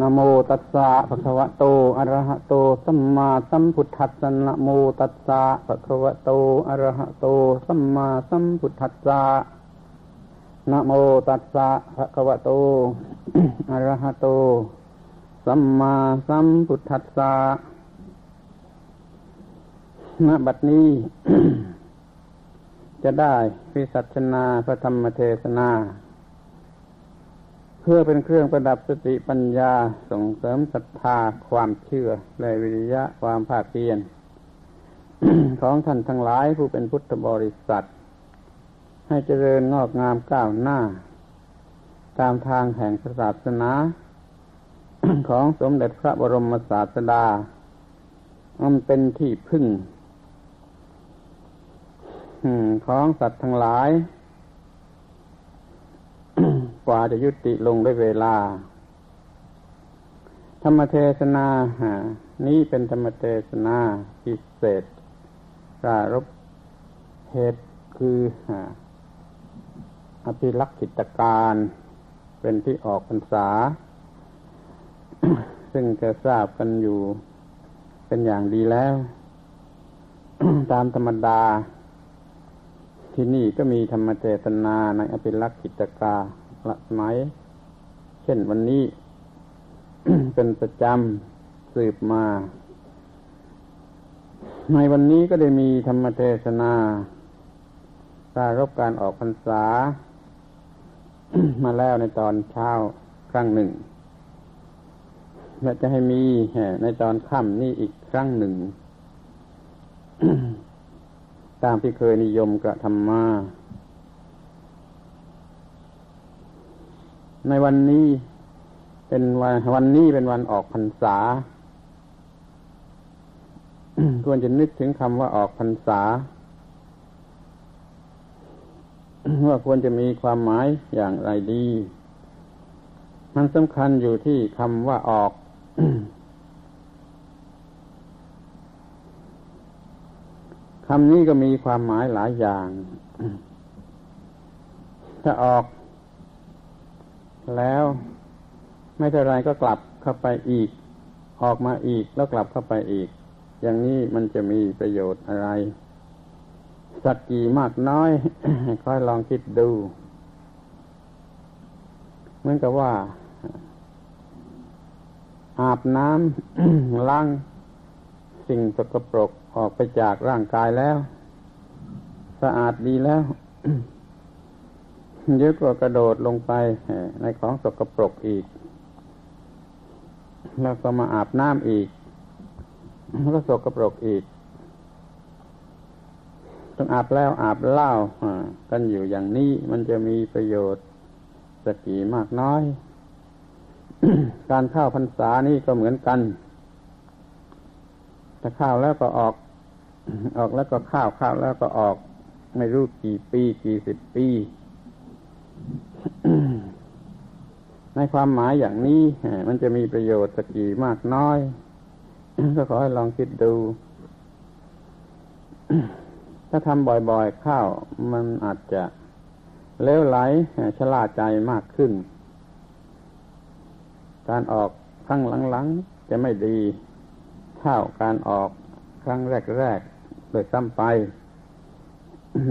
นะโมตัสสะภะคะวะโต อะระหะโต สัมมาสัมพุทธัสสะนะโมตัสสะภะคะวะโต อะระหะโต สัมมาสัมพุทธัสสะนะโมตัสสะภะคะวะโต อะระหะโต สัมมาสัมพุทธัสสะณบัดนี้ จะได้พิสัชนาพระธรรมเทศนา เพื่อเป็นเครื่องประดับสติปัญญาส่งเสริมศรัทธาความเชื่อและวิริยะความภาคเพียรของท่านทั้งหลายผู้เป็นพุทธบริษัท ให้เจริญงอกงามก้าวหน้า ตามทางแห่งศาสนาของสมเด็จพระบรมศาสดามันเป็นที่พึ่งของสัตว์ทั้งหลาย กว่าจะยุติลงด้วยเวลา ธรรมเทศนานี้เป็นธรรมเทศนาพิเศษรารบเหตุคืออภิลักษิตการเป็นที่ออกพรรษา ซึ่งจะทราบกันอยู่เป็นอย่างดีแล้ว ตามธรรมดา ที่นี่ก็มีธรรมเทศนาในอภิลักษ์กิจกา ละสมัยเช่นวันนี้ เป็นประจำสืบมา ในวันนี้ก็ได้มีธรรมเทศนาการรบการออกพรรษา มาแล้วในตอนเช้าครั้งหนึ่ง และจะให้มีในตอนค่ำนี่อีกครั้งหนึ่ง ตามที่เคยนิยมกระทำมา ในวันนี้เป็นวันวันนี้เป็นวันออกพรรษาควรจะนึกถึงคำว่าออกพรรษา ว่าควรจะมีความหมายอย่างไรดี มันสำคัญอยู่ที่คำว่าออกคำนี้ก็มีความหมายหลายอย่าง ถ้าออก แล้วไม่เท่าไรก็กลับเข้าไปอีก ออกมาอีกแล้วกลับเข้าไปอีก อย่างนี้มันจะมีประโยชน์อะไร สักกี่มากน้อยค่อยลองคิดดูเหมือนกับว่า อาบน้ำล้างสิ่งสกปรกออกไปจากร่างกายแล้ว สะอาดดีแล้ว เยอะกว่ากระโดดลงไปในของสกปรกอีก แล้วก็มาอาบน้ำอีกแล้วก็สกปรกอีก ต้องอาบแล้วอาบเล่ากันอยู่อย่างนี้มันจะมีประโยชน์สกี่มากน้อย การข้าวพรรษานี่ก็เหมือนกันถ้าข้าวแล้วก็ออก ออกแล้วก็ข้าวข้าวแล้วก็ออก ไม่รู้กี่ปี กี่สิบปี ในความหมายอย่างนี้มันจะมีประโยชน์สักกี่มากน้อย ก็ขอให้ลองคิดดู ถ้าทำบ่อยๆข้าวมันอาจจะเลี้ยวไหลชลาใจมากขึ้น การออกครั้งหลังๆ จะไม่ดีเท่าการออกครั้งแรกๆโดยซ้ำไป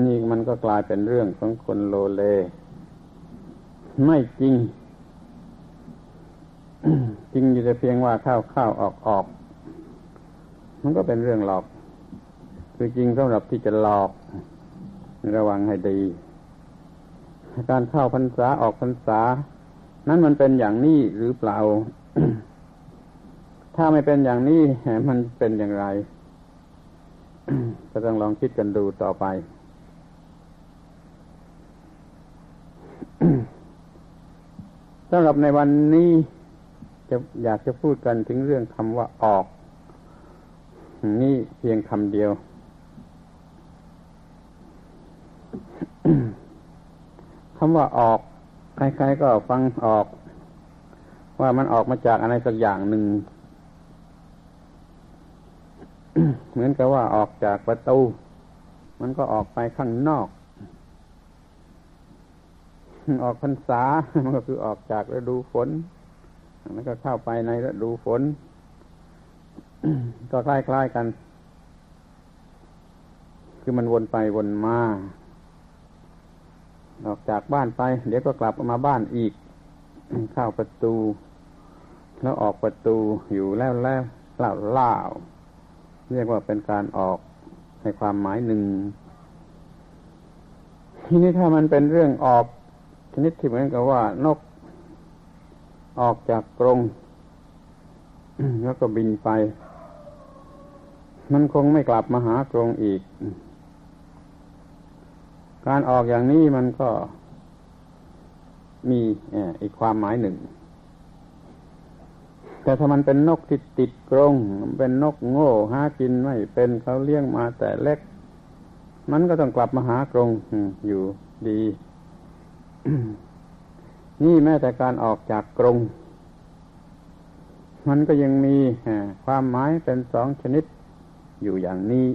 นี่มันก็กลายเป็นเรื่องของคนโลเล ไม่จริง จริงอยู่แต่เพียงว่าเข้าเข้าออกออกมันก็เป็นเรื่องหลอก คือจริงสำหรับที่จะหลอก ระวังให้ดี การเข้าพรรษาออกพรรษา นั้นมันเป็นอย่างนี้หรือเปล่า ถ้าไม่เป็นอย่างนี้มันเป็นอย่างไร ก็ต้องลองคิดกันดูต่อไป สำหรับในวันนี้จะอยากจะพูดกันถึงเรื่องคำว่าออก นี่เพียงคำเดียว คำว่าออกใครๆก็ฟังออก ว่ามันออกมาจากอะไรสักอย่างหนึ่ง เหมือนกับว่าออกจากประตู มันก็ออกไปข้างนอก ออกพรรษา มันก็คือออกจากฤดูฝน แล้วก็เข้าไปในฤดูฝน ก็คล้ายๆกัน คือมันวนไปวนมา ออกจากบ้านไป เดี๋ยวก็กลับมาบ้านอีก เข้าประตู แล้วออกประตูอยู่แล้วแล้วเล่าเล่าเรียกว่าเป็นการออกในความหมายหนึ่ง ทีนี้ถ้ามันเป็นเรื่องออก ชนิดที่เหมือนกับว่านกออกจากกรงแล้วก็บินไป มันคงไม่กลับมาหากรงอีก การออกอย่างนี้มันก็มีอีกความหมายหนึ่ง แต่ถ้ามันเป็นนกที่ติดกรง เป็นนกโง่หากินไม่เป็นเขาเลี้ยงมาแต่เล็ก มันก็ต้องกลับมาหากรงอยู่ดี นี่แม้แต่การออกจากกรงมันก็ยังมีความหมายเป็นสองชนิดอยู่อย่างนี้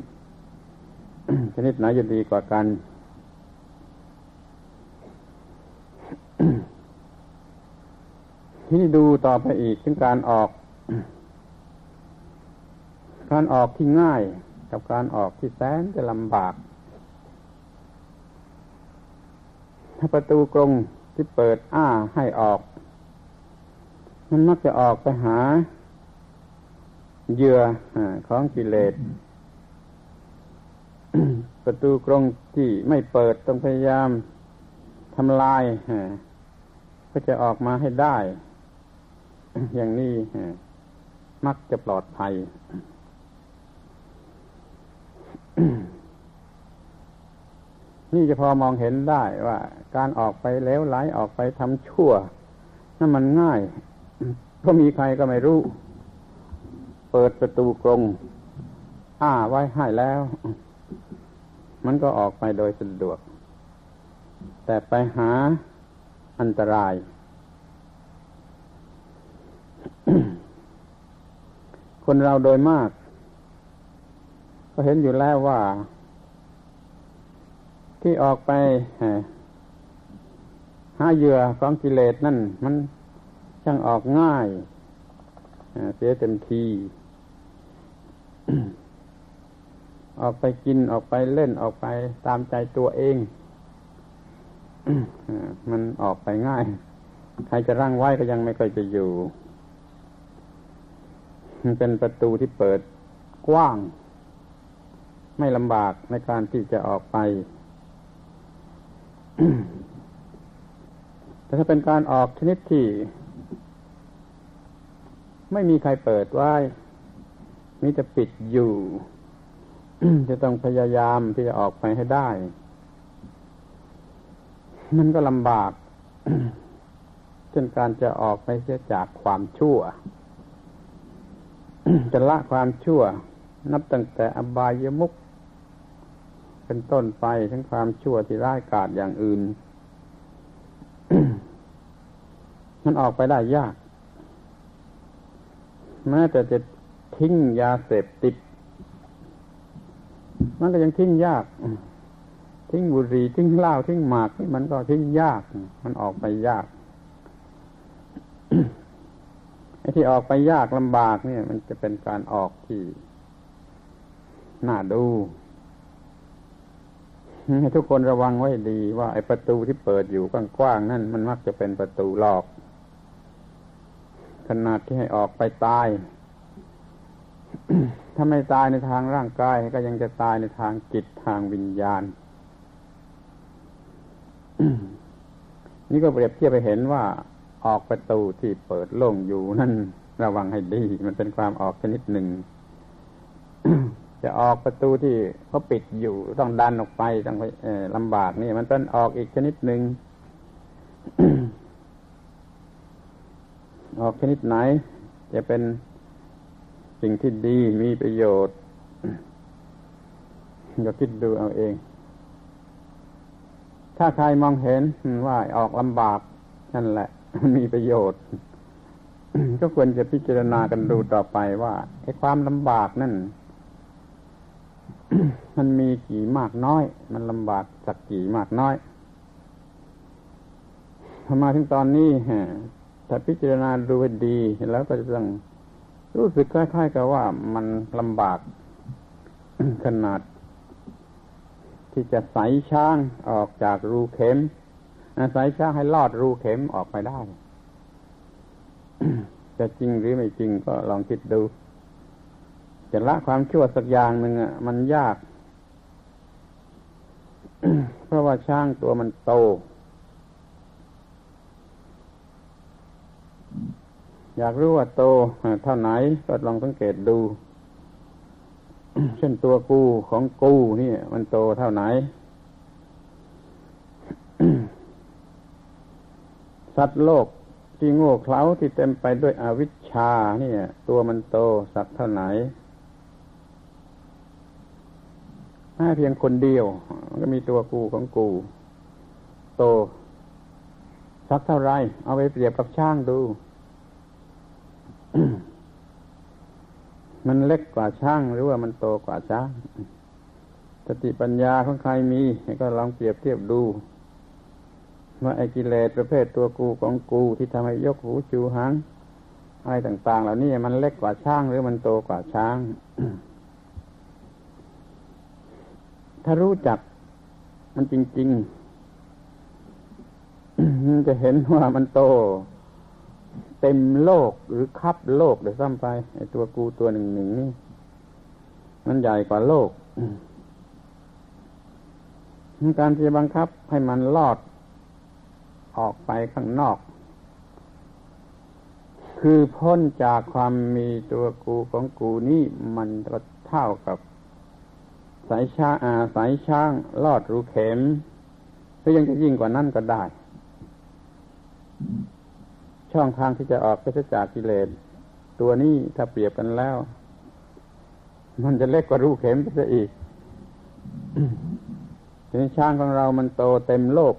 ชนิดไหนจะดีกว่ากัน ที่ดูต่อไปอีกถึงการออก การออกที่ง่าย กับการออกที่แสนจะลำบาก ถ้า ประตูกรงที่เปิดอ้าให้ออก มันมักจะออกไปหาเหยื่อของกิเลสประตูกรงที่ไม่เปิดต้องพยายามทำลายก็จะออกมาให้ได้ อย่างนี้มักจะปลอดภัย นี่จะพอมองเห็นได้ว่า การออกไปเลวไหลออกไปทำชั่วนั่นมันง่ายก็มีใครก็ไม่รู้ เปิดประตูกรงอ้าไว้ให้แล้ว มันก็ออกไปโดยสะดวก แต่ไปหาอันตราย คนเราโดยมาก ก็เห็นอยู่แล้วว่า ที่ออกไปหาเหยื่อของกิเลสนั่น มันช่างออกง่ายเสียเต็มที ออกไปกินออกไปเล่นออกไปตามใจตัวเองมันออกไปง่าย ใครจะร่างไว้ก็ยังไม่ค่อยจะอยู่ มันเป็นประตูที่เปิดกว้าง ไม่ลำบากในการที่จะออกไป แต่ถ้าเป็นการออกชนิดที่ ไม่มีใครเปิดไว้มีแต่ปิดอยู่ จะต้องพยายามที่จะออกไปให้ได้ มันก็ลำบากเช่นการจะออกไปเสียจากความชั่ว จะละความชั่ว นับตั้งแต่อบายมุก เป็นต้นไปทั้งความชั่วที่ร้ายกาจอย่างอื่น มันออกไปได้ยาก แม้แต่จะทิ้งยาเสพติด มันก็ยังทิ้งยาก ทิ้งบุหรี่ทิ้งเหล้าทิ้งหมากนี่มันก็ทิ้งยาก มันออกไปยากไอ้ที่ออกไปยากลำบากเนี่ย มันจะเป็นการออกที่น่าดู ทุกคนระวังไว้ดีว่าไอ้ประตูที่เปิดอยู่กว้างๆนั่นมันมักจะเป็นประตูหลอก ขนาดที่ให้ออกไปตาย ถ้าไม่ตายในทางร่างกาย ก็ยังจะตายในทางจิตทางวิญญาณ นี่ก็เปรียบเทียบไปเห็นว่าออกประตูที่เปิดโล่งอยู่นั่น ระวังให้ดี มันเป็นความออกชนิดหนึ่ง จะออกประตูที่เขาปิดอยู่ต้องดันออกไปต้องไปลำบากนี่ มันเป็นออกอีกชนิดหนึ่งออกชนิดไหน จะเป็นสิ่งที่ดีมีประโยชน์ก็คิดดูเอาเอง ถ้าใครมองเห็นว่าออกลำบากนั่นแหละ มีประโยชน์ ก็ควรจะพิจารณากันดูต่อไปว่าไอ้ความลำบากนั่น มันมีกี่มากน้อย มันลำบากสักกี่มากน้อยพอมาถึงตอนนี้ถ้าพิจารณาดูให้ดี แล้วก็จะต้องรู้สึกคล้ายๆกับว่ามันลำบากขนาด ที่จะใส่ช้างออกจากรูเข็มใส่ช้างให้ลอดรูเข็มออกไปได้ จะจริงหรือไม่จริงก็ลองคิดดู จะละความชั่วสักอย่างหนึ่งอะมันยาก เพราะว่าช้างตัวมันโต อยากรู้ว่าโตเท่าไหนก็ลองสังเกตดู เช่นตัวกูของกูนี่มันโตเท่าไหน สัตว์โลกที่โง่เขลาที่เต็มไปด้วยอวิชชานี่ตัวมันโตสักเท่าไหน แค่เพียงคนเดียวมันก็มีตัวกูของกู โต สักเท่าไร เอาไปเปรียบกับช่างดู มันเล็กกว่าช่างหรือว่ามันโตกว่าช่างสติปัญญาของใครมีก็ลองเปรียบเทียบดูว่าไอ้กิเลสประเภทตัวกูของกูที่ทำให้ยกหูชูหางอะไรต่าง ๆ เหล่านี้มันเล็กกว่าช่างหรือมันโตกว่าช้าง ถ้ารู้จัก มันจริงๆจะเห็นว่ามันโต เต็มโลกหรือคับโลกเดี๋ยวซ้ำไปไอตัวกูตัวหนึ่งหนึ่งนี่มันใหญ่กว่าโลกการที่บังคับให้มันลอด ออกไปข้างนอก คือพ้นจากความมีตัวกูของกูนี่มันก็เท่ากับ สายช้าอาสายช่างลอดรูเข็มหรือยังจะยิ่งกว่านั้นก็ได้ ช่องทางที่จะออกไปจากกิเลสตัวนี้ถ้าเปรียบกันแล้ว มันจะเล็กกว่ารูเข็มไปซะอีกทีนี้ช้างของเรามันโตเต็มโลก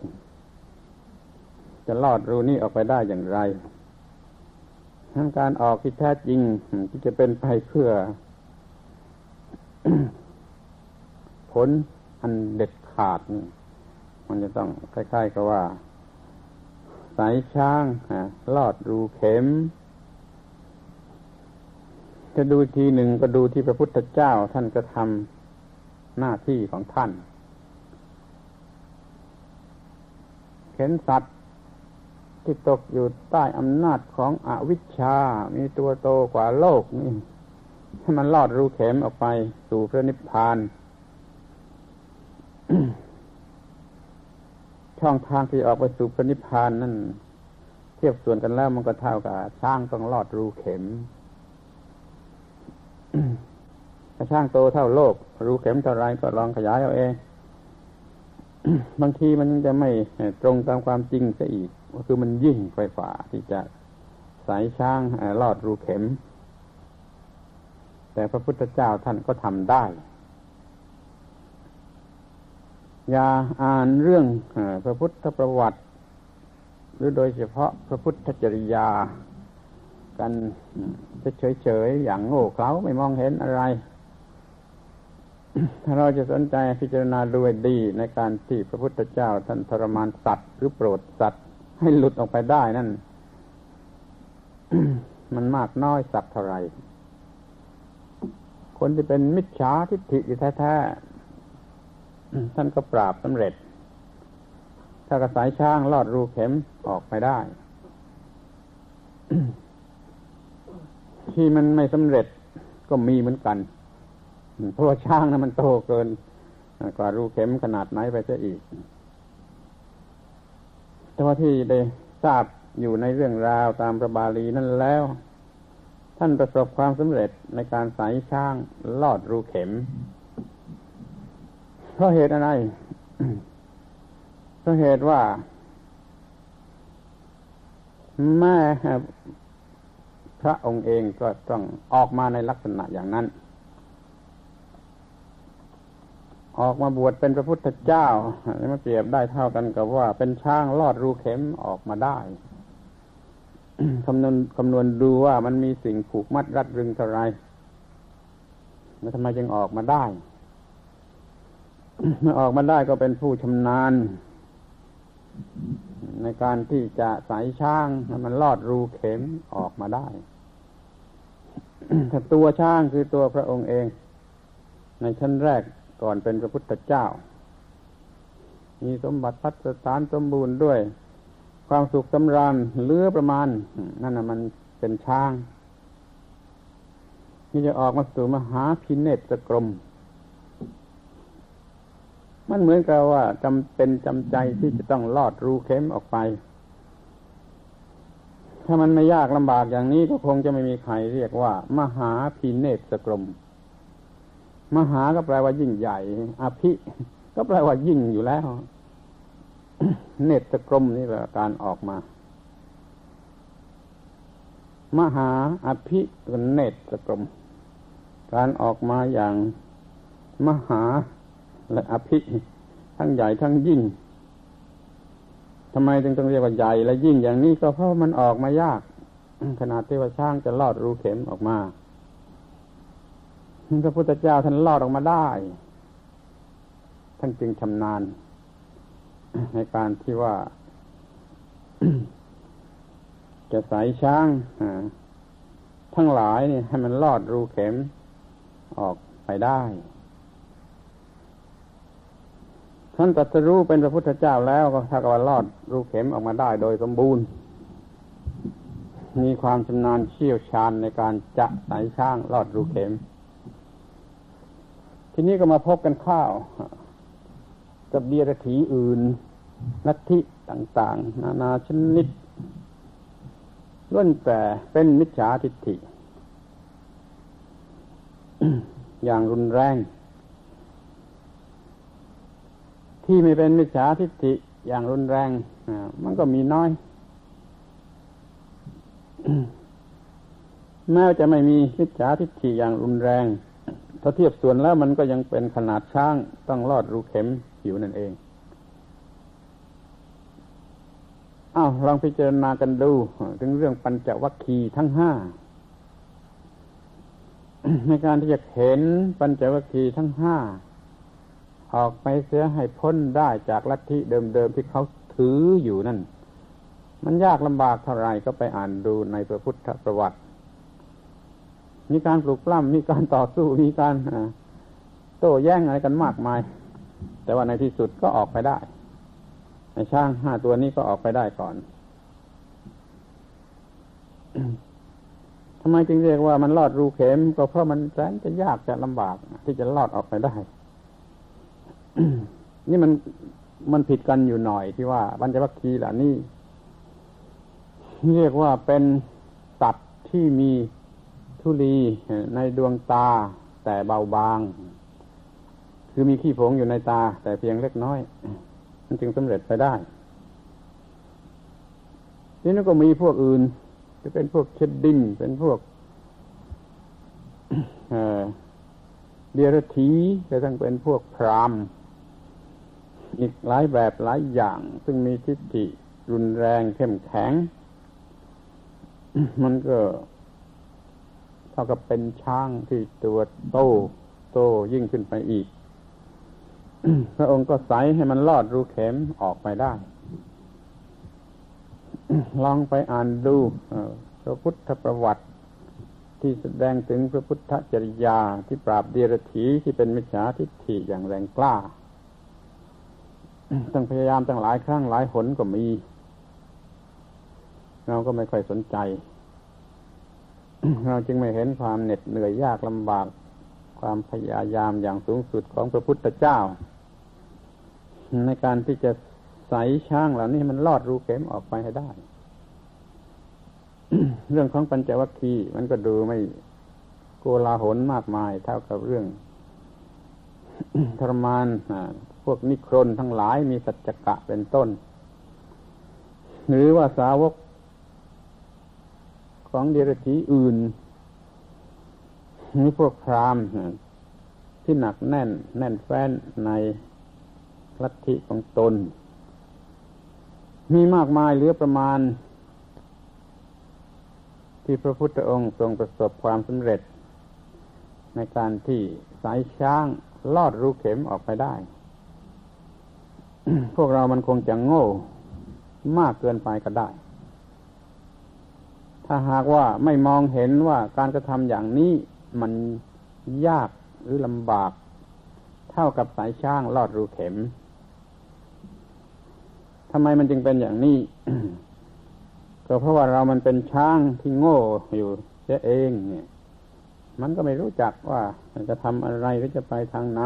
จะลอดรูนี้ออกไปได้อย่างไรทั้งการออกที่แท้จริงที่จะเป็นไปเพื่อ ผลอันเด็ดขาด มันจะต้องคล้ายๆกับว่า สายช้างลอดรูเข็ม จะดูทีหนึ่งก็ดูที่พระพุทธเจ้าท่านก็ทำหน้าที่ของท่าน เข็นสัตว์ที่ตกอยู่ใต้อำนาจของอวิชชา มีตัวโตกว่าโลกนี่ให้มันลอดรูเข็มออกไปสู่พระนิพพาน ช่องทางที่ออกไปสู่พระนิพพานนั่นเทียบส่วนกันแล้วมันก็เท่ากับช้างต้องลอดรูเข็มถ้าช้างโตเท่าโลก รูเข็มเท่าไรก็ลองขยายเอาเอง บางทีมันจะไม่ตรงตามความจริงซะอีก ก็คือมันยิ่งไฟฝ่าที่จะสายช้างลอดรูเข็ม แต่พระพุทธเจ้าท่านก็ทำได้ อย่าอ่านเรื่องพระพุทธประวัติ หรือโดยเฉพาะพระพุทธจริยา กันเฉยๆอย่างโง่เขลาไม่มองเห็นอะไร ถ้าเราจะสนใจพิจารณาดูดีในการที่พระพุทธเจ้าท่านทรมานสัตว์หรือโปรดสัตว์ให้หลุดออกไปได้นั่น มันมากน้อยสักเท่าไหร่คนที่เป็นมิจฉาทิฏฐิแท้ ท่านก็ปราบสำเร็จ ถ้ากระสายช้างลอดรูเข็มออกไปได้ ที่มันไม่สำเร็จก็มีเหมือนกันเพราะว่าช้างนะั้นมันโตเกินกว่ารูเข็มขนาดไหนไปจะอีก แต่ว่าที่ได้ทราบอยู่ในเรื่องราวตามพระบาลีนั่นแล้ว ท่านประสบความสำเร็จในการสายช้างลอดรูเข็ม เพราะเหตุอะไรเพราะเหตุว่าแม่พระองค์เองก็ต้องออกมาในลักษณะอย่างนั้น ออกมาบวชเป็นพระพุทธเจ้ามาเปรียบได้เท่ากันกับว่า เป็นช้างลอดรูเข็มออกมาได้คำนวณคำนวณดูว่ามันมีสิ่งผูกมัดรัดรึงเท่าไรแล้วทำไมจึงออกมาได้ ออกมาได้ก็เป็นผู้ชำนาญ ในการที่จะสายช้างมันลอดรูเข็มออกมาได้ถ้าตัวช้างคือตัวพระองค์เอง ในชั้นแรกก่อนเป็นพระพุทธเจ้า มีสมบัติพัฒสารสมบูรณ์ด้วย ความสุขสำราญเลือประมาณ นั่นนะมันเป็นช้าง ที่จะออกมาสู่มหาพิเนตกรม มันเหมือนกับว่าจำเป็นจำใจที่จะต้องลอดรูเข็มออกไป ถ้ามันไม่ยากลำบากอย่างนี้ก็คงจะไม่มีใครเรียกว่า มหาพิเนตกรม มหาก็แปลว่ายิ่งใหญ่ อภิก็แปลว่ายิ่งอยู่แล้ว เนตรกรมนี่แหละการออกมา มหาอภิเนตรกรม การออกมาอย่างมหา และอภิทั้งใหญ่ทั้งยิ่งทำไมจึงต้องเรียกว่าใหญ่และยิ่งอย่างนี้ก็เพราะมันออกมายาก ขนาดที่ว่าช่างจะลอดรูเข็มออกมาพระพุทธเจ้าท่านลอดออกมาได้ ท่านจึงชำนาญ ในการที่ว่า จะสายช้างทั้งหลายนี่ให้มันลอดรูเข็มออกไปได้ ท่านตรัสรู้เป็นพระพุทธเจ้าแล้วก็ถ้ากับว่าลอดรูเข็มออกมาได้โดยสมบูรณ์ มีความชำนาญเชี่ยวชาญในการจะสายช่างลอดรูเข็ม ทีนี้ก็มาพบกันข้าว กับเดียรถีอื่นนัตทิต่าง ๆ นานาชนิดล้วนแต่เป็นมิจฉาทิฏฐิ อย่างรุนแรง ที่ไม่เป็นมิจฉาทิฏฐิอย่างรุนแรงมันก็มีน้อย แม้จะไม่มีมิจฉาทิฏฐิอย่างรุนแรง ถ้าเทียบส่วนแล้วมันก็ยังเป็นขนาดช้างต้องลอดรูเข็มอยู่นั่นเองอ้าวลองพิจารณากันดู ถึงเรื่องปัญจวัคคีย์ทั้งห้าในการที่จะเห็นปัญจวัคคีย์ทั้งห้า ออกไปเสียให้พ้นได้จากลัทธิเดิมๆที่เขาถืออยู่นั่น มันยากลำบากเท่าไรก็ไปอ่านดูในพระพุทธประวัติ มีการปลุกปล้ำมีการต่อสู้มีการโต้แย้งอะไรกันมากมาย แต่ว่าในที่สุดก็ออกไปได้ในช้างห้าตัวนี้ก็ออกไปได้ก่อนทำไมจึงเรียกว่ามันลอดรูเข็ม ก็เพราะมันแสนจะยากจะลำบากที่จะลอดออกไปได้ นี่มันมันผิดกันอยู่หน่อยที่ว่าบรรจวัคคีย์เหล่านี้เรียกว่าเป็นสัตว์ที่มีทุลีในดวงตาแต่เบาบาง คือมีขี้ผงอยู่ในตา แต่เพียงเล็กน้อย มันจึงสำเร็จไปได้ทีนี้ก็มีพวกอื่น จะเป็นพวกเช็ดดินเป็นพวกเดียรถีจะต้องเป็นพวกพราม อีกหลายแบบหลายอย่าง ซึ่งมีทิฏฐิรุนแรงเข้มแข็ง มันก็เท่ากับเป็นช้างที่ตัวโตโตยิ่งขึ้นไปอีก พระองค์ก็ใสให้มันลอดรูเข็มออกไปได้ ลองไปอ่านดูพระพุทธประวัติที่แสดงถึงพระพุทธจริยาที่ปราบเดียรถีที่เป็นมิจฉาทิฏฐิอย่างแรงกล้า ต้องพยายามตั้งหลายครั้งหลายหนก็มี เราก็ไม่ค่อยสนใจ เราจึงไม่เห็นความเหน็ดเหนื่อยยากลำบาก ความพยายามอย่างสูงสุดของพระพุทธเจ้า ในการที่จะใสช้างเหล่านี้มันลอดรูเข็มออกไปให้ได้ เรื่องของปัญจวัคคีย์มันก็ดูไม่โกลาหลมากมาย เท่ากับเรื่องทรมาน วกนิครนทั้งหลายมีสัจจกะเป็นต้น หรือว่าสาวกของเดรัจฉีอื่นหรือพวกพราหมณ์ที่หนักแน่น แน่นแฟ้นในลัทธิของตน มีมากมายเหลือประมาณ ที่พระพุทธองค์ทรงประสบความสำเร็จ ในการที่สายช้างลอดรูเข็มออกไปได้ พวกเรามันคงจะโง่มากเกินไปก็ได้ ถ้าหากว่าไม่มองเห็นว่าการกระทำอย่างนี้มันยากหรือลำบาก เท่ากับสายช่างลอดรูเข็มทำไมมันจึงเป็นอย่างนี้ ก็เพราะว่าเรามันเป็นช้างที่โง่อยู่เสียเอง เนี่ย มันก็ไม่รู้จักว่าจะทำอะไรหรือจะไปทางไหน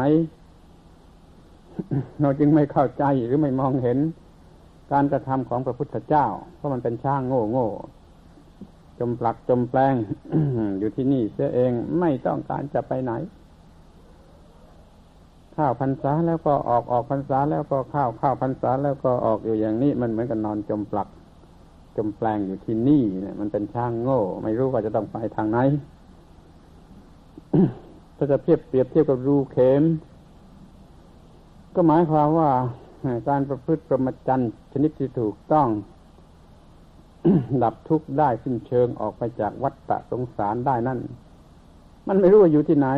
เราจึงไม่เข้าใจหรือไม่มองเห็นการกระทำของพระพุทธเจ้า เพราะมันเป็นช้างโง่โง่จมปลักจมแปลงอยู่ที่นี่เสียเองไม่ต้องการจะไปไหน ข้าวพรรษาแล้วก็ออกออกพรรษาแล้วก็ข้าวข้าวพรรษาแล้วก็ออกอยู่อย่างนี้ มันเหมือนกับนอนจมปลัก จมแปลงอยู่ที่นี่เนี่ย มันเป็นช่างโง่ ไม่รู้ว่าจะต้องไปทางไหนถ้าจะเทียบเปรียบเทียบกับรูเข็ม ก็หมายความว่าการประพฤติประมจันชนิดที่ถูกต้อง ดับทุกข์ได้สิ้นเชิงออกไปจากวัฏฏะสงสารได้นั่น มันไม่รู้ว่าอยู่ที่ไหน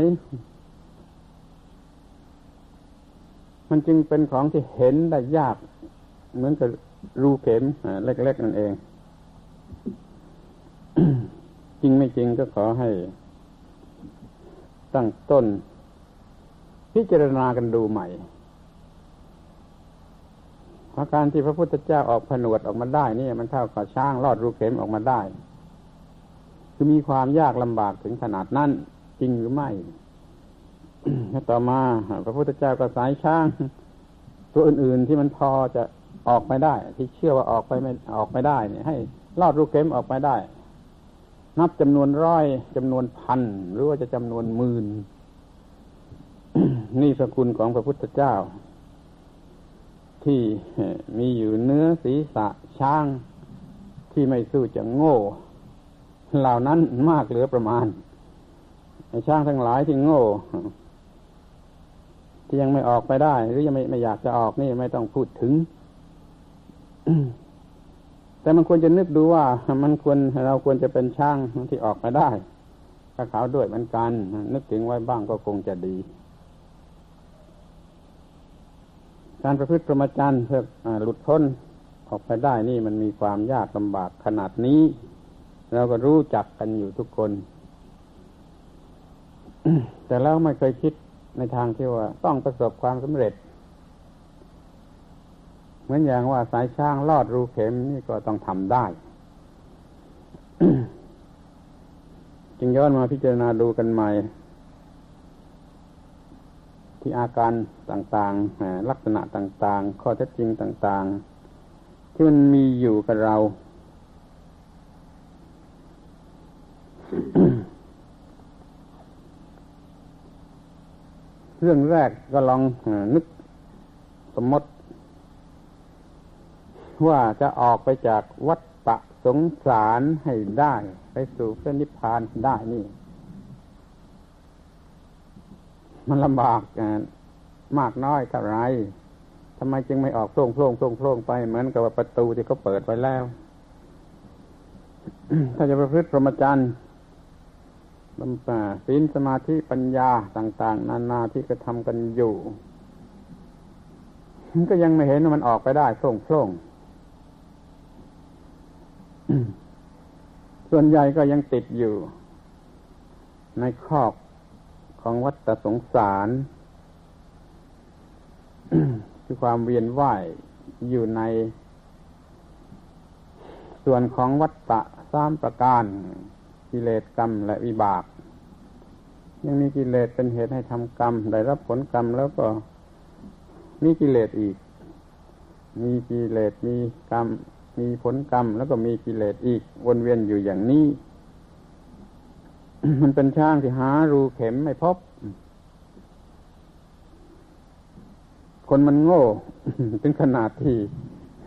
มันจึงเป็นของที่เห็นได้ยาก เหมือนกับรูเข็มเล็ก ๆ นั่นเอง จริงไม่จริงก็ขอให้ ตั้งต้น พิจารณากันดูใหม่ เพราะการที่พระพุทธเจ้าออกผนวดออกมาได้นี่มันเท่ากับช้างลอดรูเข็มออกมาได้ คือมีความยากลำบากถึงขนาดนั้นจริงหรือไม่ต่อมาพระพุทธเจ้าก็สายช้าง ตัวอื่น ๆที่มันพอจะออกไปได้ ที่เชื่อว่าออกไปไม่ออกไม่ได้เนี่ยให้ลอดรูเข็มออกไปได้ นับจำนวนร้อยจำนวนพันหรือว่าจะจำนวนหมื่นนี่สกุลของพระพุทธเจ้า ที่มีอยู่เนื้อศีรษะช้างที่ไม่สู้จะโง่ เหล่านั้นมากเหลือประมาณช้างทั้งหลายที่โง่ ที่ยังไม่ออกไปได้ หรือยังไม่ไม่อยากจะออกนี่ไม่ต้องพูดถึง แต่มันควรจะนึกดูว่า มันควรเราควรจะเป็นช่างที่ออกไปได้ถ้าเขาด้วยเหมือนกัน นึกถึงไว้บ้างก็คงจะดี การประพฤติประมาจันเพื่อหลุดพ้นออกไปได้นี่มันมีความยากลำบากขนาดนี้ เราก็รู้จักกันอยู่ทุกคน แต่แล้วไม่เคยคิดในทางที่ว่าต้องประสบความสำเร็จ เหมือนอย่างว่าสายช่างลอดรูเข็มนี่ก็ต้องทำได้ จึงย้อนมาพิจารณาดูกันใหม่ ที่อาการต่างๆ ลักษณะต่างๆ ข้อเท็จจริงต่างๆ ที่มันมีอยู่กับเรา เรื่องแรกก็ลองนึกสมมติ ว่าจะออกไปจากวัฏฏะสงสารให้ได้ ไปสู่พระนิพพานได้นี่ มันลำบากมากน้อยเท่าไรทำไมจึงไม่ออกโพร่งโพร่งโพร่งโพร่งไปเหมือนกับว่าประตูที่เขาเปิดไว้แล้ว ถ้าจะประพฤติพรหมจรรย์บำป่าศีลสมาธิปัญญาต่าง ๆ นานาที่กระทำกันอยู่มันก็ยังไม่เห็นว่ามันออกไปได้โพร่งโพร่งส่วนใหญ่ก็ยังติดอยู่ ในคอบ ของวัฏสงสารคือความเวียนว่ายอยู่ใน ส่วนของวัฏฏะสามประการกิเลสกรรมและวิบาก ยังมีกิเลสเป็นเหตุให้ทำกรรม ได้รับผลกรรมแล้วก็มีกิเลสอีก มีกิเลสมีกรรม มีผลกรรม แล้วก็มีกิเลสอีก วนเวียนอยู่อย่างนี้ มันเป็นช่างที่หารูเข็มไม่พบ คนมันโง่ถึงขนาดที่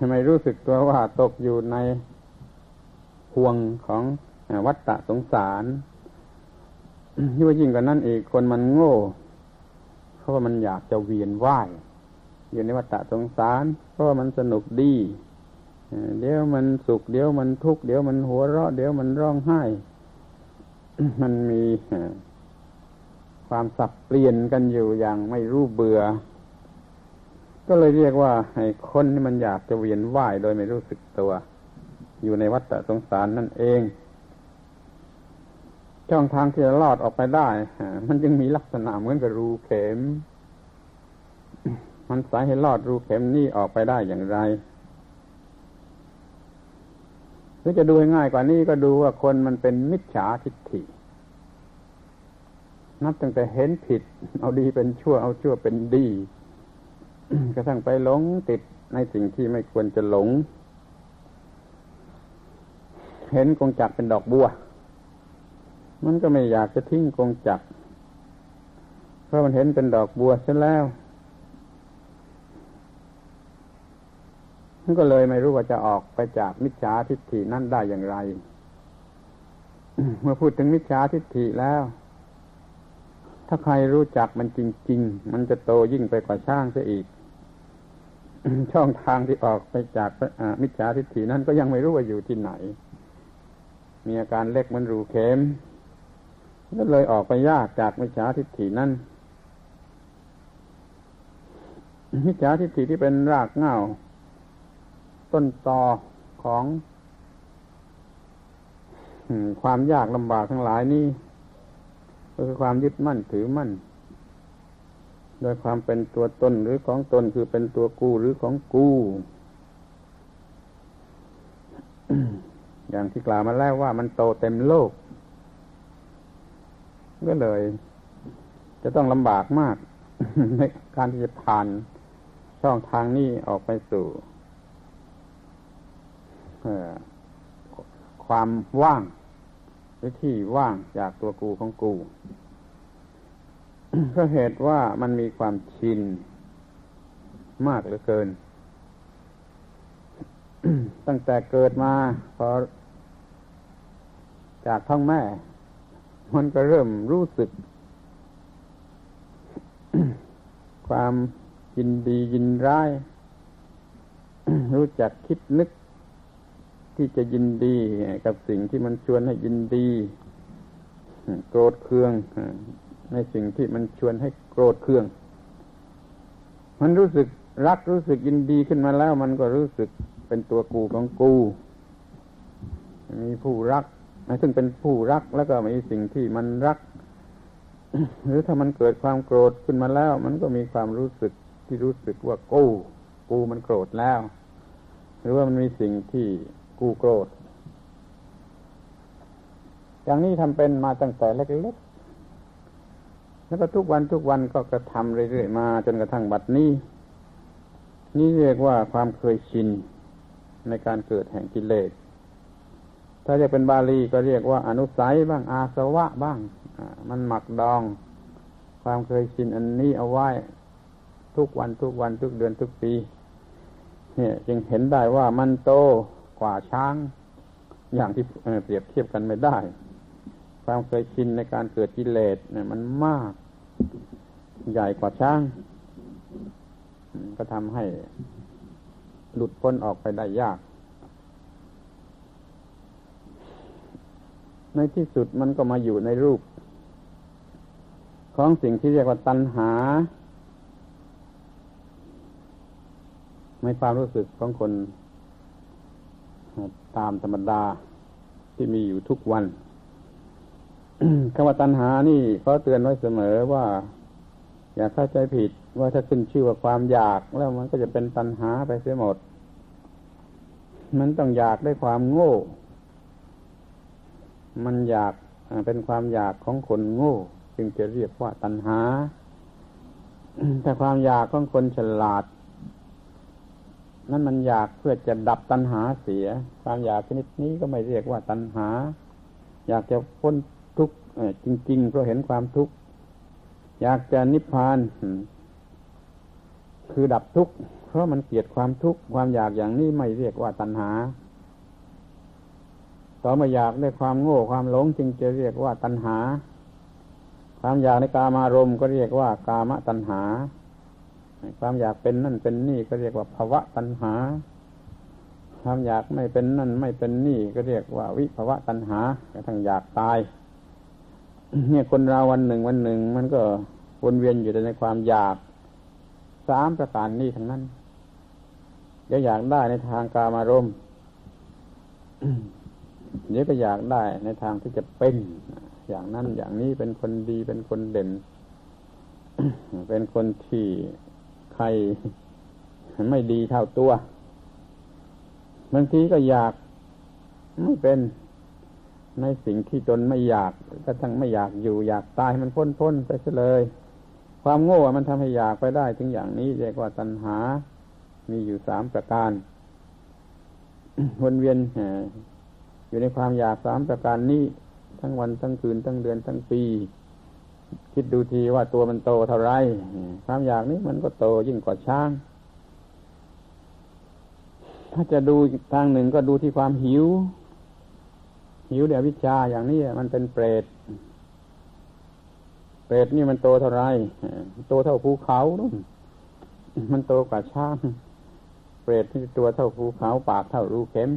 ไม่รู้สึกตัวว่าตกอยู่ในห่วงของวัฏฏะสงสารที่ว่ายิ่งกว่านั้นอีกคนมันโง่ เพราะว่ามันอยากจะเวียนว่ายอยู่ในวัฏฏะสงสาร เพราะว่ามันสนุกดีเดี๋ยวมันสุขเดี๋ยวมันทุกข์เดี๋ยวมันหัวเราะเดี๋ยวมันร้องไห้ มันมีความสับเปลี่ยนกันอยู่อย่างไม่รู้เบื่อ ก็เลยเรียกว่าไอ้คนนี่มันอยากจะเวียนว่ายโดยไม่รู้สึกตัว อยู่ในวัฏสงสารนั่นเอง ช่องทางที่จะลอดออกไปได้ มันยังมีลักษณะเหมือนกับรูเข็ม มันสายให้ลอดรูเข็มนี่ออกไปได้อย่างไรห รือจะดูง่ายกว่านี้ก็ดูว่าคนมันเป็นมิจฉาทิฏฐิ นับตั้งแต่เห็นผิด เอาดีเป็นชั่วเอาชั่วเป็นดีกระทั่งไปหลงติดในสิ่งที่ไม่ควรจะหลง เห็นกงจักเป็นดอกบัว มันก็ไม่อยากจะทิ้งกงจักเพราะมันเห็นเป็นดอกบัวเสียแล้ว มันก็เลยไม่รู้ว่าจะออกไปจากมิจฉาทิฏฐินั่นได้อย่างไร เมื่อพูดถึงมิจฉาทิฏฐิแล้ว ถ้าใครรู้จักมันจริง ๆ มันจะโตยิ่งไปกว่าช่างซะอีก ช่องทางที่ออกไปจากมิจฉาทิฏฐินั้นก็ยังไม่รู้ว่าอยู่ที่ไหน มีอาการเล็กมันรูเข็มก็เลยออกไปยากจากมิจฉาทิฏฐินั้นมิจฉาทิฏฐิที่เป็นรากเหง้า ต้นตอของความยากลำบากทั้งหลายนี้ก็คือความยึดมั่นถือมั่น โดยความเป็นตัวตนหรือของตนคือเป็นตัวกู้หรือของกู้อย่างที่กล่าวมาแล้วว่ามันโตเต็มโลก ก็เลย จะต้องลำบากมากในการที่จะผ่านช่องทางนี้ออกไปสู่ ความว่าง หรือที่ว่างจากตัวกูของกูก็เหตุว่ามันมีความชินมากเหลือเกิน ตั้งแต่เกิดมาพอจากท้องแม่ มันก็เริ่มรู้สึก ความยินดียินร้าย รู้จักคิดนึก ที่จะยินดี กับสิ่งที่มันชวนให้ยินดี โกรธเคืองในสิ่งที่มันชวนให้โกรธเคือง มันรู้สึกรักรู้สึกยินดีขึ้นมาแล้ว มันก็รู้สึกเป็นตัวกูของกู มีผู้รักซึ่งเป็นผู้รักแล้วก็มีสิ่งที่มันรัก หรือถ้ามันเกิดความโกรธขึ้นมาแล้ว มันก็มีความรู้สึกที่รู้สึกว่ากูกูมันโกรธแล้ว หรือว่ามันมีสิ่งที่ กูโกรธ อย่างนี้ทำเป็นมาตั้งแต่เล็กๆแล้วก็ทุกวันทุกวันก็กระทำเรื่อยๆมา จนกระทั่งบัดนี้ นี่เรียกว่าความเคยชินในการเกิดแห่งกิเลส ถ้าจะเป็นบาลีก็เรียกว่าอนุสัยบ้างอาสวะบ้าง มันหมักดอง ความเคยชินอันนี้เอาไว้ทุกวันทุกวันทุกเดือนทุกปี เนี่ย จึงเห็นได้ว่ามันโต กว่าช้าง อย่างที่เปรียบเทียบกันไม่ได้ ความเคยชินในการเกิดกิเลสเนี่ยมันมาก ใหญ่กว่าช้าง ก็ทำให้หลุดพ้นออกไปได้ยาก ในที่สุดมันก็มาอยู่ในรูป ของสิ่งที่เรียกว่าตัณหาในความรู้สึกของคน ตามธรรมดาที่มีอยู่ทุกวันคำว่าตัณหานี่เขาเตือนไว้เสมอว่า อย่าเข้าใจผิดว่าถ้าขึ้นชื่อว่าความอยากแล้วมันก็จะเป็นตัณหาไปเสียหมด มันต้องอยากได้ความโง่ มันอยากเป็นความอยากของคนโง่ จึงจะเรียกว่าตัณหา แต่ความอยากของคนฉลาด นั่นมันอยากเพื่อจะดับตัณหาเสีย ความอยากชนิดนี้ก็ไม่เรียกว่าตัณหา อยากจะพ้นทุกข์จริง ๆ เพราะเห็นความทุกข์อยากจะนิพพานคือดับทุกข์เพราะมันเกลียดความทุกข์ความอยากอย่างนี้ไม่เรียกว่าตัณหา ต่อมาอยากได้ความโง่ความหลงจึงจะเรียกว่าตัณหา ความอยากในกามารมณ์ก็เรียกว่ากามตัณหา ความอยากเป็นนั่นเป็นนี่ก็เรียกว่าภาวะตัณหา ความอยากไม่เป็นนั่นไม่เป็นนี่ก็เรียกว่าวิภาวะตัณหากระทั่งอยากตาย เนี่ยคนเราวันหนึ่งวันหนึ่ง มันก็วนเวียนอยู่ในความอยากสามประการนี้ทั้งนั้นเดี๋ยวอยากได้ในทางกามารมณ์เดี๋ยวก็อยากได้ในทางที่จะเป็น อย่างนั้นอย่างนี้เป็นคนดีเป็นคนเด่น เป็นคนที่ ใครไม่ดีเท่าตัวบางทีก็อยากไม่เป็นในสิ่งที่ตนไม่อยากก็ทั้งไม่อยากอยู่อยากตายมันพ้นพ้นไปเลย ความโง่มันทำให้อยากไปได้ถึงอย่างนี้เรียกว่าตัณหา มีอยู่สามประการวนเวียนอยู่ในความอยากสามประการนี้ ทั้งวันทั้งคืนทั้งเดือนทั้งปี คิดดูทีว่าตัวมันโตเท่าไรความอยากนี้มันก็โตยิ่งกว่าช้าง ถ้าจะดูทางหนึ่งก็ดูที่ความหิว หิวเดี๋ยววิชาอย่างนี้มันเป็นเปรตเปรตนี่มันโตเท่าไรโตเท่าภูเขานู่นมันโตกว่าช้าง เปรตที่ตัวเท่าภูเขาปากเท่ารูเข็ม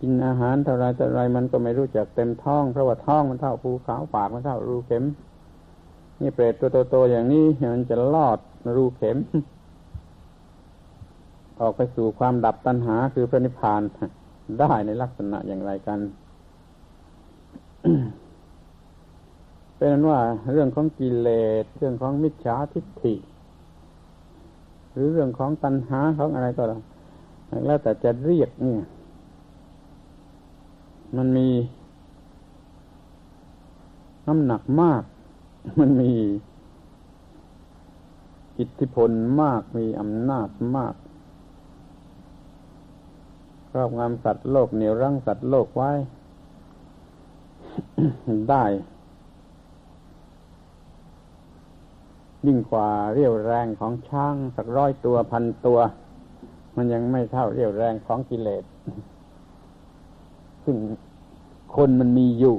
กินอาหารเท่าไรเท่าไรมันก็ไม่รู้จักเต็มท้อง เพราะว่าท้องมันเท่าภูเขาปากมันเท่ารูเข็ม นี่เปรตตัวโตๆอย่างนี้มันจะลอดรูเข็ม ออกไปสู่ความดับตัณหาคือพระนิพพานได้ในลักษณะอย่างไรกัน เป็นนั้นว่าเรื่องของกิเลสเรื่องของมิจฉาทิฏฐิ หรือเรื่องของตัณหาของอะไรก็แล้วแต่จะเรียกเนี่ย มันมีน้ำหนักมาก มันมีอิทธิพลมากมีอำนาจมาก ครอบงำสัตว์โลกเหนี่ยวรั้งสัตว์โลกไว้ ได้ ยิ่งกว่าเรี่ยวแรงของช้าง สักร้อยตัวพันตัว มันยังไม่เท่าเรี่ยวแรงของกิเลส ซึ่งคนมันมีอยู่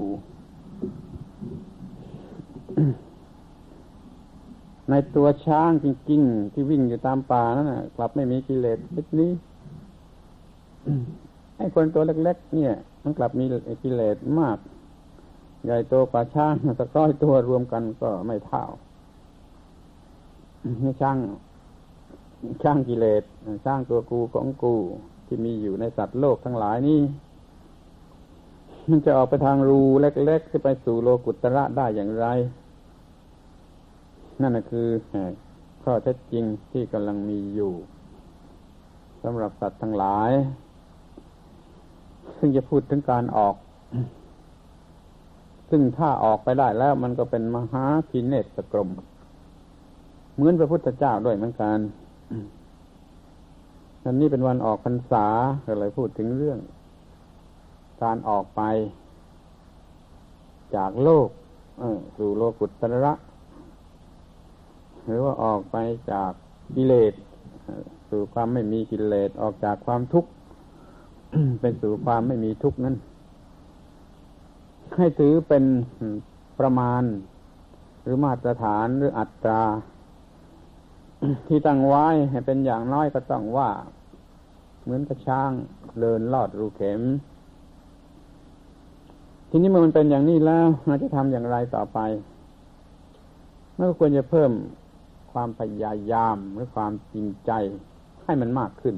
ในตัวช้างจริง ๆ ที่วิ่งอยู่ตามป่านั่นนะกลับไม่มีกิเลสนิดนี้ไอ้คนตัวเล็ก ๆ เนี่ย มันกลับมีกิเลสมาก ใหญ่โตกว่าช้างสักร้อยตัวรวมกันก็ไม่เท่านี่ช่างช่างกิเลสช่างตัวกูของกูที่มีอยู่ในสัตว์โลกทั้งหลายนี่มันจะออกไปทางรูเล็กๆที่ไปสู่โลกุตระได้อย่างไร นั่นคือข้อเท็จจริงที่กำลังมีอยู่สำหรับสัตว์ทั้งหลาย ซึ่งจะพูดถึงการออก ซึ่งถ้าออกไปได้แล้วมันก็เป็นมหาพิเนศกรม เหมือนพระพุทธเจ้าด้วยเหมือนกันอันนี้เป็นวันออกพรรษาก็เลยพูดถึงเรื่อง การออกไป จากโลกสู่โลกุตระ หรือว่าออกไปจากกิเลสสู่ความไม่มีกิเลสออกจากความทุกข์เป็นสู่ความไม่มีทุกข์นั้น ให้ถือเป็นประมาณ หรือมาตรฐานหรืออัตรา ที่ตั้งไว้ให้เป็นอย่างน้อยก็ต้องว่า เหมือนกระช่างเดินลอดรูเข็ม ทีนี้เมื่อมันเป็นอย่างนี้แล้วเราจะทำอย่างไรต่อไปมันก็ควรจะเพิ่ม ความพยายามหรือความจริงใจให้มันมากขึ้น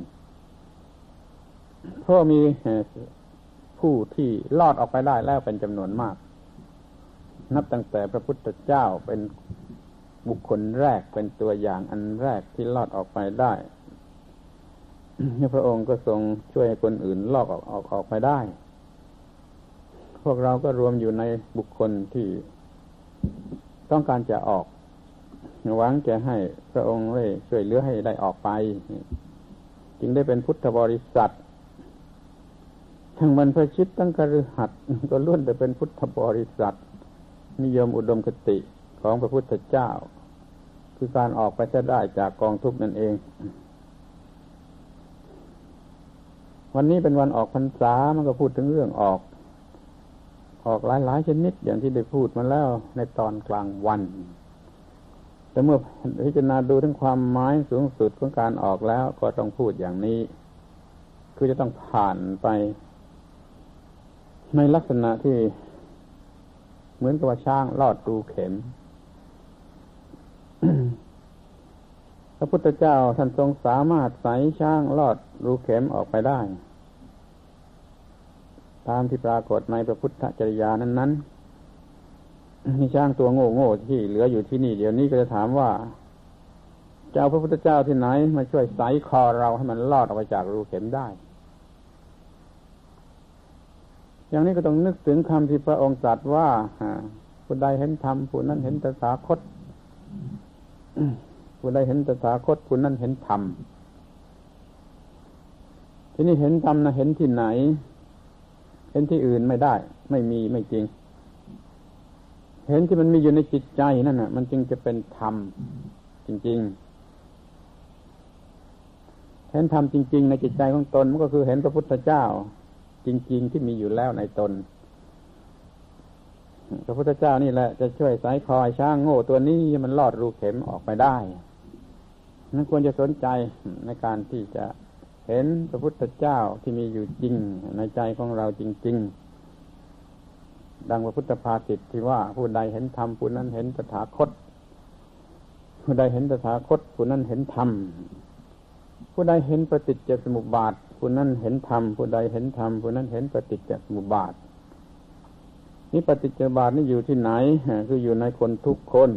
เพราะมีผู้ที่ลอดออกไปได้แล้วเป็นจำนวนมาก นับตั้งแต่พระพุทธเจ้าเป็นบุคคลแรกเป็นตัวอย่างอันแรกที่ลอดออกไปได้พระองค์ก็ทรงช่วยคนอื่นลอกออกออกออกไปได้ พวกเราก็รวมอยู่ในบุคคลที่ต้องการจะออก หวังจะให้พระองค์ได้ช่วยเหลือให้ได้ออกไป จึงได้เป็นพุทธบริษัททั้งบรรพชิตตั้งกระหัดก็ล้วนแต่เป็นพุทธบริษัท นิยมอุดมคติของพระพุทธเจ้า คือการออกไปจะได้จากกองทุกนั่นเอง วันนี้เป็นวันออกพรรษามันก็พูดถึงเรื่องออก ออกหลายๆชนิดอย่างที่ได้พูดมาแล้วในตอนกลางวัน แต่เมื่อพิจารณาดูถึงความหมายสูงสุดของการออกแล้วก็ต้องพูดอย่างนี้ คือจะต้องผ่านไป ในลักษณะที่เหมือนกับว่าช้างลอดรูเข็ม พระพุทธเจ้าท่านทรงสามารถใสช้างลอดรูเข็มออกไปได้ ตามที่ปรากฏในพระพุทธจริยานั้นนั้น มีช้างตัวโง่โง่ที่เหลืออยู่ที่นี่ เดี๋ยวนี้ก็จะถามว่าจะเอาพระพุทธเจ้าที่ไหน มาช่วยใสคอเราให้มันลอดออกไปจากรูเข็มได้ อย่างนี้ก็ต้องนึกถึงคำที่พระองค์ตรัสว่าผู้ใดเห็นธรรมผู้นั้นเห็นตถาคตผู้ใดเห็นตถาคตผู้นั้นเห็นธรรมที่นี่เห็นธรรมนะเห็นที่ไหน เห็นที่อื่นไม่ได้ ไม่มีไม่จริง เห็นที่มันมีอยู่ในจิตใจนั่นน่ะ มันจึงจะเป็นธรรมจริง ๆ เห็นธรรมจริง ๆ ในจิตใจของตนมันก็คือเห็นพระพุทธเจ้า จริง ๆ ที่มีอยู่แล้วในตนพระพุทธเจ้านี่แหละจะช่วยสายคอยช้างโง่ตัวนี้มันลอดรูเข็มออกไปได้นั้นควรจะสนใจในการที่จะเห็นพระพุทธเจ้าที่มีอยู่จริงในใจของเราจริง ๆ ดังพระพุทธภาษิตที่ว่าผู้ใดเห็นธรรมผู้นั้นเห็นตถาคต ผู้ใดเห็นตถาคต ผู้นั้นเห็นธรรมผู้ใดเห็นปฏิจจสมุปบาทผู้นั้นเห็นธรรมผู้ใดเห็นธรรมผู้นั้นเห็นปฏิจจสมุปบาทนี่ปฏิจจบาทนี่อยู่ที่ไหนคืออยู่ในคนทุกคน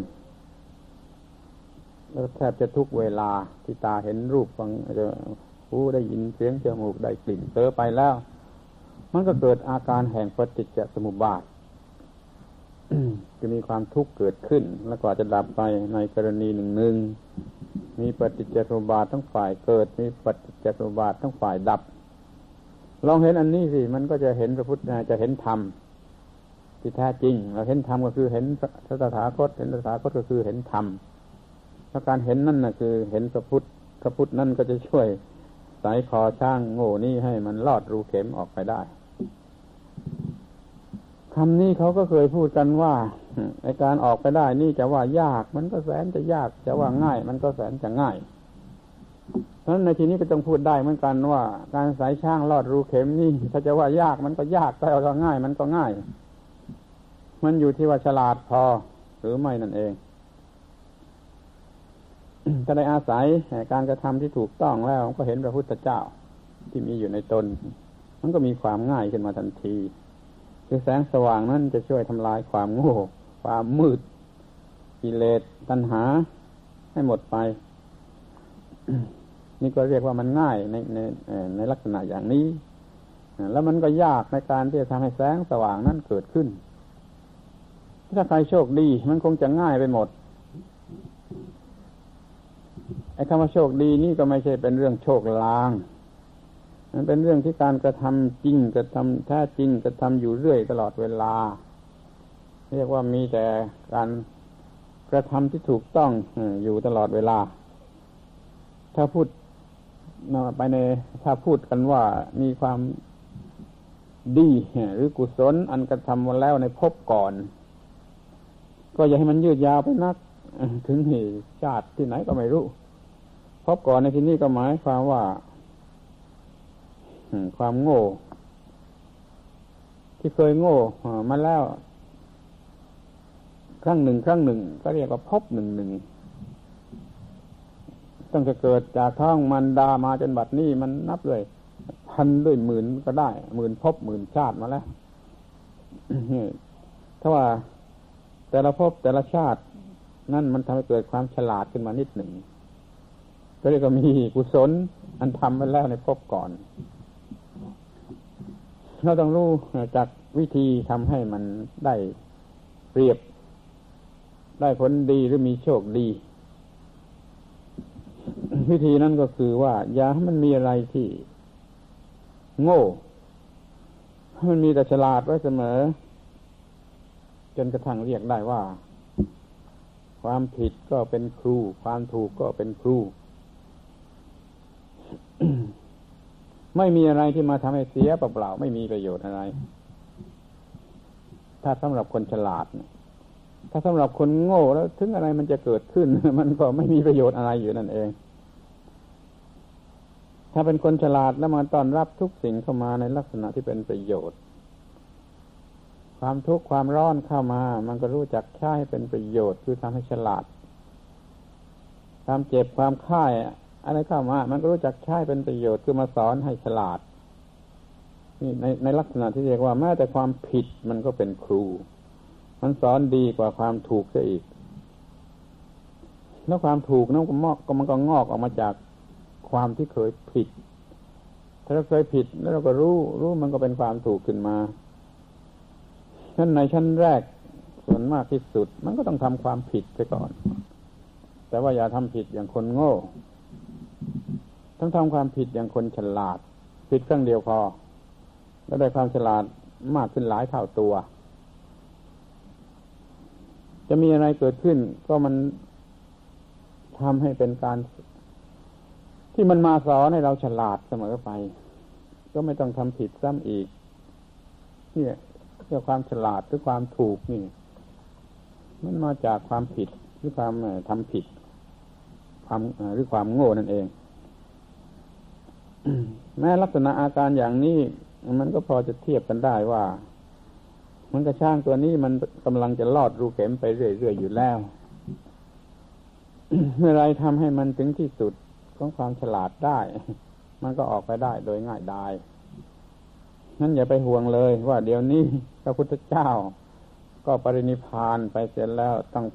แล้วแทบจะทุกเวลาที่ตาเห็นรูปฟังจะหูได้ยินเสียงจมูกได้กลิ่นเจอไปแล้ว มันก็เกิดอาการแห่งปฏิจจสมุปบาท จะมีความทุกข์เกิดขึ้น แล้วก็จะดับไปในกรณีหนึ่งหนึ่งมีปฏิจจสมบาททั้งฝ่ายเกิด มีปฏิจจสมบาททั้งฝ่ายดับ ลองเห็นอันนี้สิมันก็จะเห็นพระพุทธจะเห็นธรรมที่แท้จริง เราเห็นธรรมก็คือเห็นพระตถาคต เห็นตถาคตก็คือเห็นธรรมถ้าการเห็นนั่นนะคือ เห็นพระพุทธพระพุทธนั่นก็จะช่วยสายคอช่างโง่นี่ให้มันลอดรูเข็มออกไปได้ คำนี้เขาก็เคยพูดกันว่าในการออกไปได้นี่จะว่ายาก มันก็แสนจะยาก จะว่าง่าย มันก็แสนจะง่ายเพราะฉะนั้นในทีนี้ก็ต้องพูดได้เหมือนกันว่า การสายช่างลอดรูเข็มนี่ถ้าจะว่ายากมันก็ยากถ้าว่าง่าย มันก็ง่าย มันอยู่ที่ว่าฉลาดพอ หรือไม่นั่นเองถ้าได้อาศัยการกระทำที่ถูกต้องแล้วก็เห็นพระพุทธเจ้าที่มีอยู่ในตน มันก็มีความง่ายขึ้นมาทันที คือแสงสว่างนั้นจะช่วยทำลายความโง่ความมืดกิเลสตัณหาให้หมดไป นี่ก็เรียกว่ามันง่ายในในในลักษณะอย่างนี้ แล้วมันก็ยากในการที่จะทำให้แสงสว่างนั้นเกิดขึ้น ถ้าใครโชคดี มันคงจะง่ายไปหมดไอ้คำว่าโชคดีนี่ก็ไม่ใช่เป็นเรื่องโชคลาง มันเป็นเรื่องที่การกระทำจริงกระทำแท้จริงกระทำอยู่เรื่อยตลอดเวลา เรียกว่ามีแต่การกระทำที่ถูกต้องอยู่ตลอดเวลา ถ้าพูดไปในถ้าพูดกันว่ามีความดีหรือกุศลอันกระทำมาแล้วในภพก่อน ก็อย่าให้มันยืดยาวไปนัก ถึงเหตุชาติที่ไหนก็ไม่รู้พบก่อนในที่นี้ก็หมายความว่า ความโง่ ที่เคยโง่มาแล้ว ครั้งหนึ่งครั้งหนึ่ง ก็เรียกว่าพบหนึ่งหนึ่งตั้งแต่เกิดจากท้องมันดามาจนบัดนี้มันนับเลย พันด้วยหมื่นก็ได้หมื่นพบหมื่นชาติมาแล้วถ้าว่าแต่ละภพแต่ละชาติ นั่นมันทำให้เกิดความฉลาดขึ้นมานิดหนึ่งก็เรียกว่ามีกุศลอันทำไว้แล้วในภพก่อน เราต้องรู้จากวิธีทำให้มันได้เรียบ ได้ผลดีหรือมีโชคดี วิธีนั้นก็คือว่า อย่าให้มันมีอะไรที่ โง่ให้มันมีแต่ฉลาดไว้เสมอ จนกระทั่งเรียกได้ว่า ความผิดก็เป็นครู ความถูกก็เป็นครู ไม่มีอะไรที่มาทำให้เสียเปล่าๆไม่มีประโยชน์อะไร ถ้าสำหรับคนฉลาดถ้าสำหรับคนโง่แล้ว ถึงอะไรมันจะเกิดขึ้น มันก็ไม่มีประโยชน์อะไรอยู่นั่นเอง ถ้าเป็นคนฉลาดแล้วมาตอนรับทุกสิ่งเข้ามาในลักษณะที่เป็นประโยชน์ ความทุกข์ความร้อนเข้ามา มันก็รู้จักใช้เป็นประโยชน์ คือทำให้ฉลาดความเจ็บความค่าย อะไรเข้ามา มันก็รู้จักใช้เป็นประโยชน์คือมาสอนให้ฉลาดนี่ในในลักษณะที่เรียกว่าแม้แต่ความผิดมันก็เป็นครู มันสอนดีกว่าความถูกซะอีก แล้วความถูกนั่นก็มอกก็มันก็งอกออกมาจากความที่เคยผิด ถ้าเราเคยผิดแล้วเราก็รู้ รู้มันก็เป็นความถูกขึ้นมาชั้นในชั้นแรกส่วนมากที่สุด มันก็ต้องทำความผิดไปก่อน แต่ว่าอย่าทำผิดอย่างคนโง่ ต้องทำความผิดอย่างคนฉลาด ผิดครั้งเดียวพอ แล้วได้ความฉลาดมากขึ้นหลายเท่าตัว จะมีอะไรเกิดขึ้น ก็มันทำให้เป็นการ ที่มันมาสอนให้เราฉลาดเสมอไป ก็ไม่ต้องทำผิดซ้ำอีกเนี่ยเรื่องความฉลาดหรือความถูกนี่ มันมาจากความผิดหรือความทำผิด ความหรือความโง่นั่นเองแม้ลักษณะอาการอย่างนี้ มันก็พอจะเทียบกันได้ว่า มันกระช่างตัวนี้มันกำลังจะลอดรูเข็มไปเรื่อยๆอยู่แล้ว เมื่อไรทำให้มันถึงที่สุดของความฉลาดได้ มันก็ออกไปได้โดยง่ายดายนั้นอย่าไปห่วงเลยว่าเดี๋ยวนี้พระพุทธเจ้า ก็ปรินิพานไปเสร็จแล้วตั้ง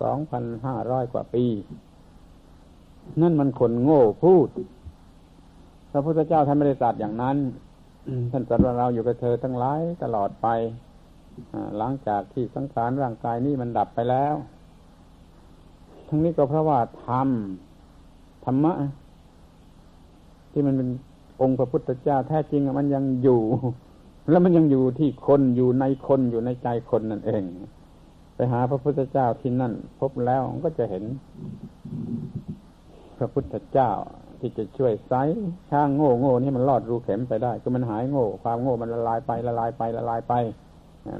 สองพันห้าร้อยกว่าปี นั่นมันคนโง่พูด พระพุทธเจ้าท่านไม่ได้ตรัสอย่างนั้นท่านสว่าเราอยู่กับเธอทั้งหลายตลอดไปหลังจากที่สังขารร่างกายนี้มันดับไปแล้ว ทั้งนี้ก็เพราะว่าธรรมธรรมะ ที่มันเป็นองค์พระพุทธเจ้าแท้จริงมันยังอยู่ แล้วมันยังอยู่ที่คนอยู่ในคนอยู่ในใจคนนั่นเอง ไปหาพระพุทธเจ้าที่นั่น พบแล้วก็จะเห็น พระพุทธเจ้าที่จะช่วยไซช่างโง่โง่นี่มันลอดรูเข็มไปได้ก็มันหายโง่ ความโง่มันละลายไปละลายไปละลายไป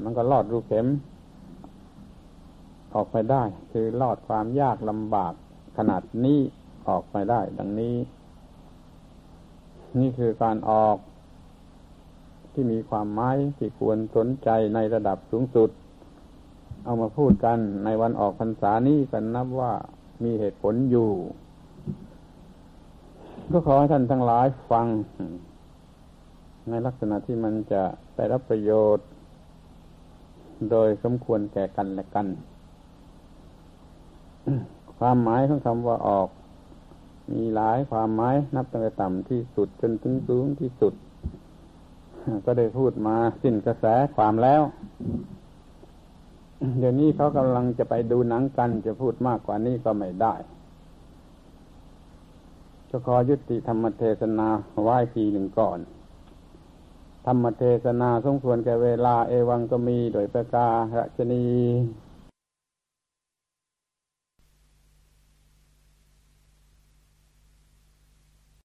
มันก็ลอดรูเข็ม ออกไปได้ คือลอดความยากลำบากขนาดนี้ออกไปได้ ดังนี้ นี่คือการออกที่มีความหมายที่ควรสนใจในระดับสูงสุด เอามาพูดกันในวันออกพรรษานี้กันนับว่ามีเหตุผลอยู่ ก็ขอให้ท่านทั้งหลายฟัง ในลักษณะที่มันจะได้รับประโยชน์ โดยสมควรแก่กันและกัน ความหมายของคำว่าออก มีหลายความหมายนับตั้งแต่ต่ำที่สุดจนถึงสูงที่สุด ก็ได้พูดมาสิ้นกระแสความแล้ว เดี๋ยวนี้เขากำลังจะไปดูหนังกันจะพูดมากกว่านี้ก็ไม่ได้ จะขอยุติธรรมเทศนาไหว้ทีหนึ่งก่อน ธรรมเทศนาสมควรแก่เวลาเอวังก็มีโดยประกาศชนี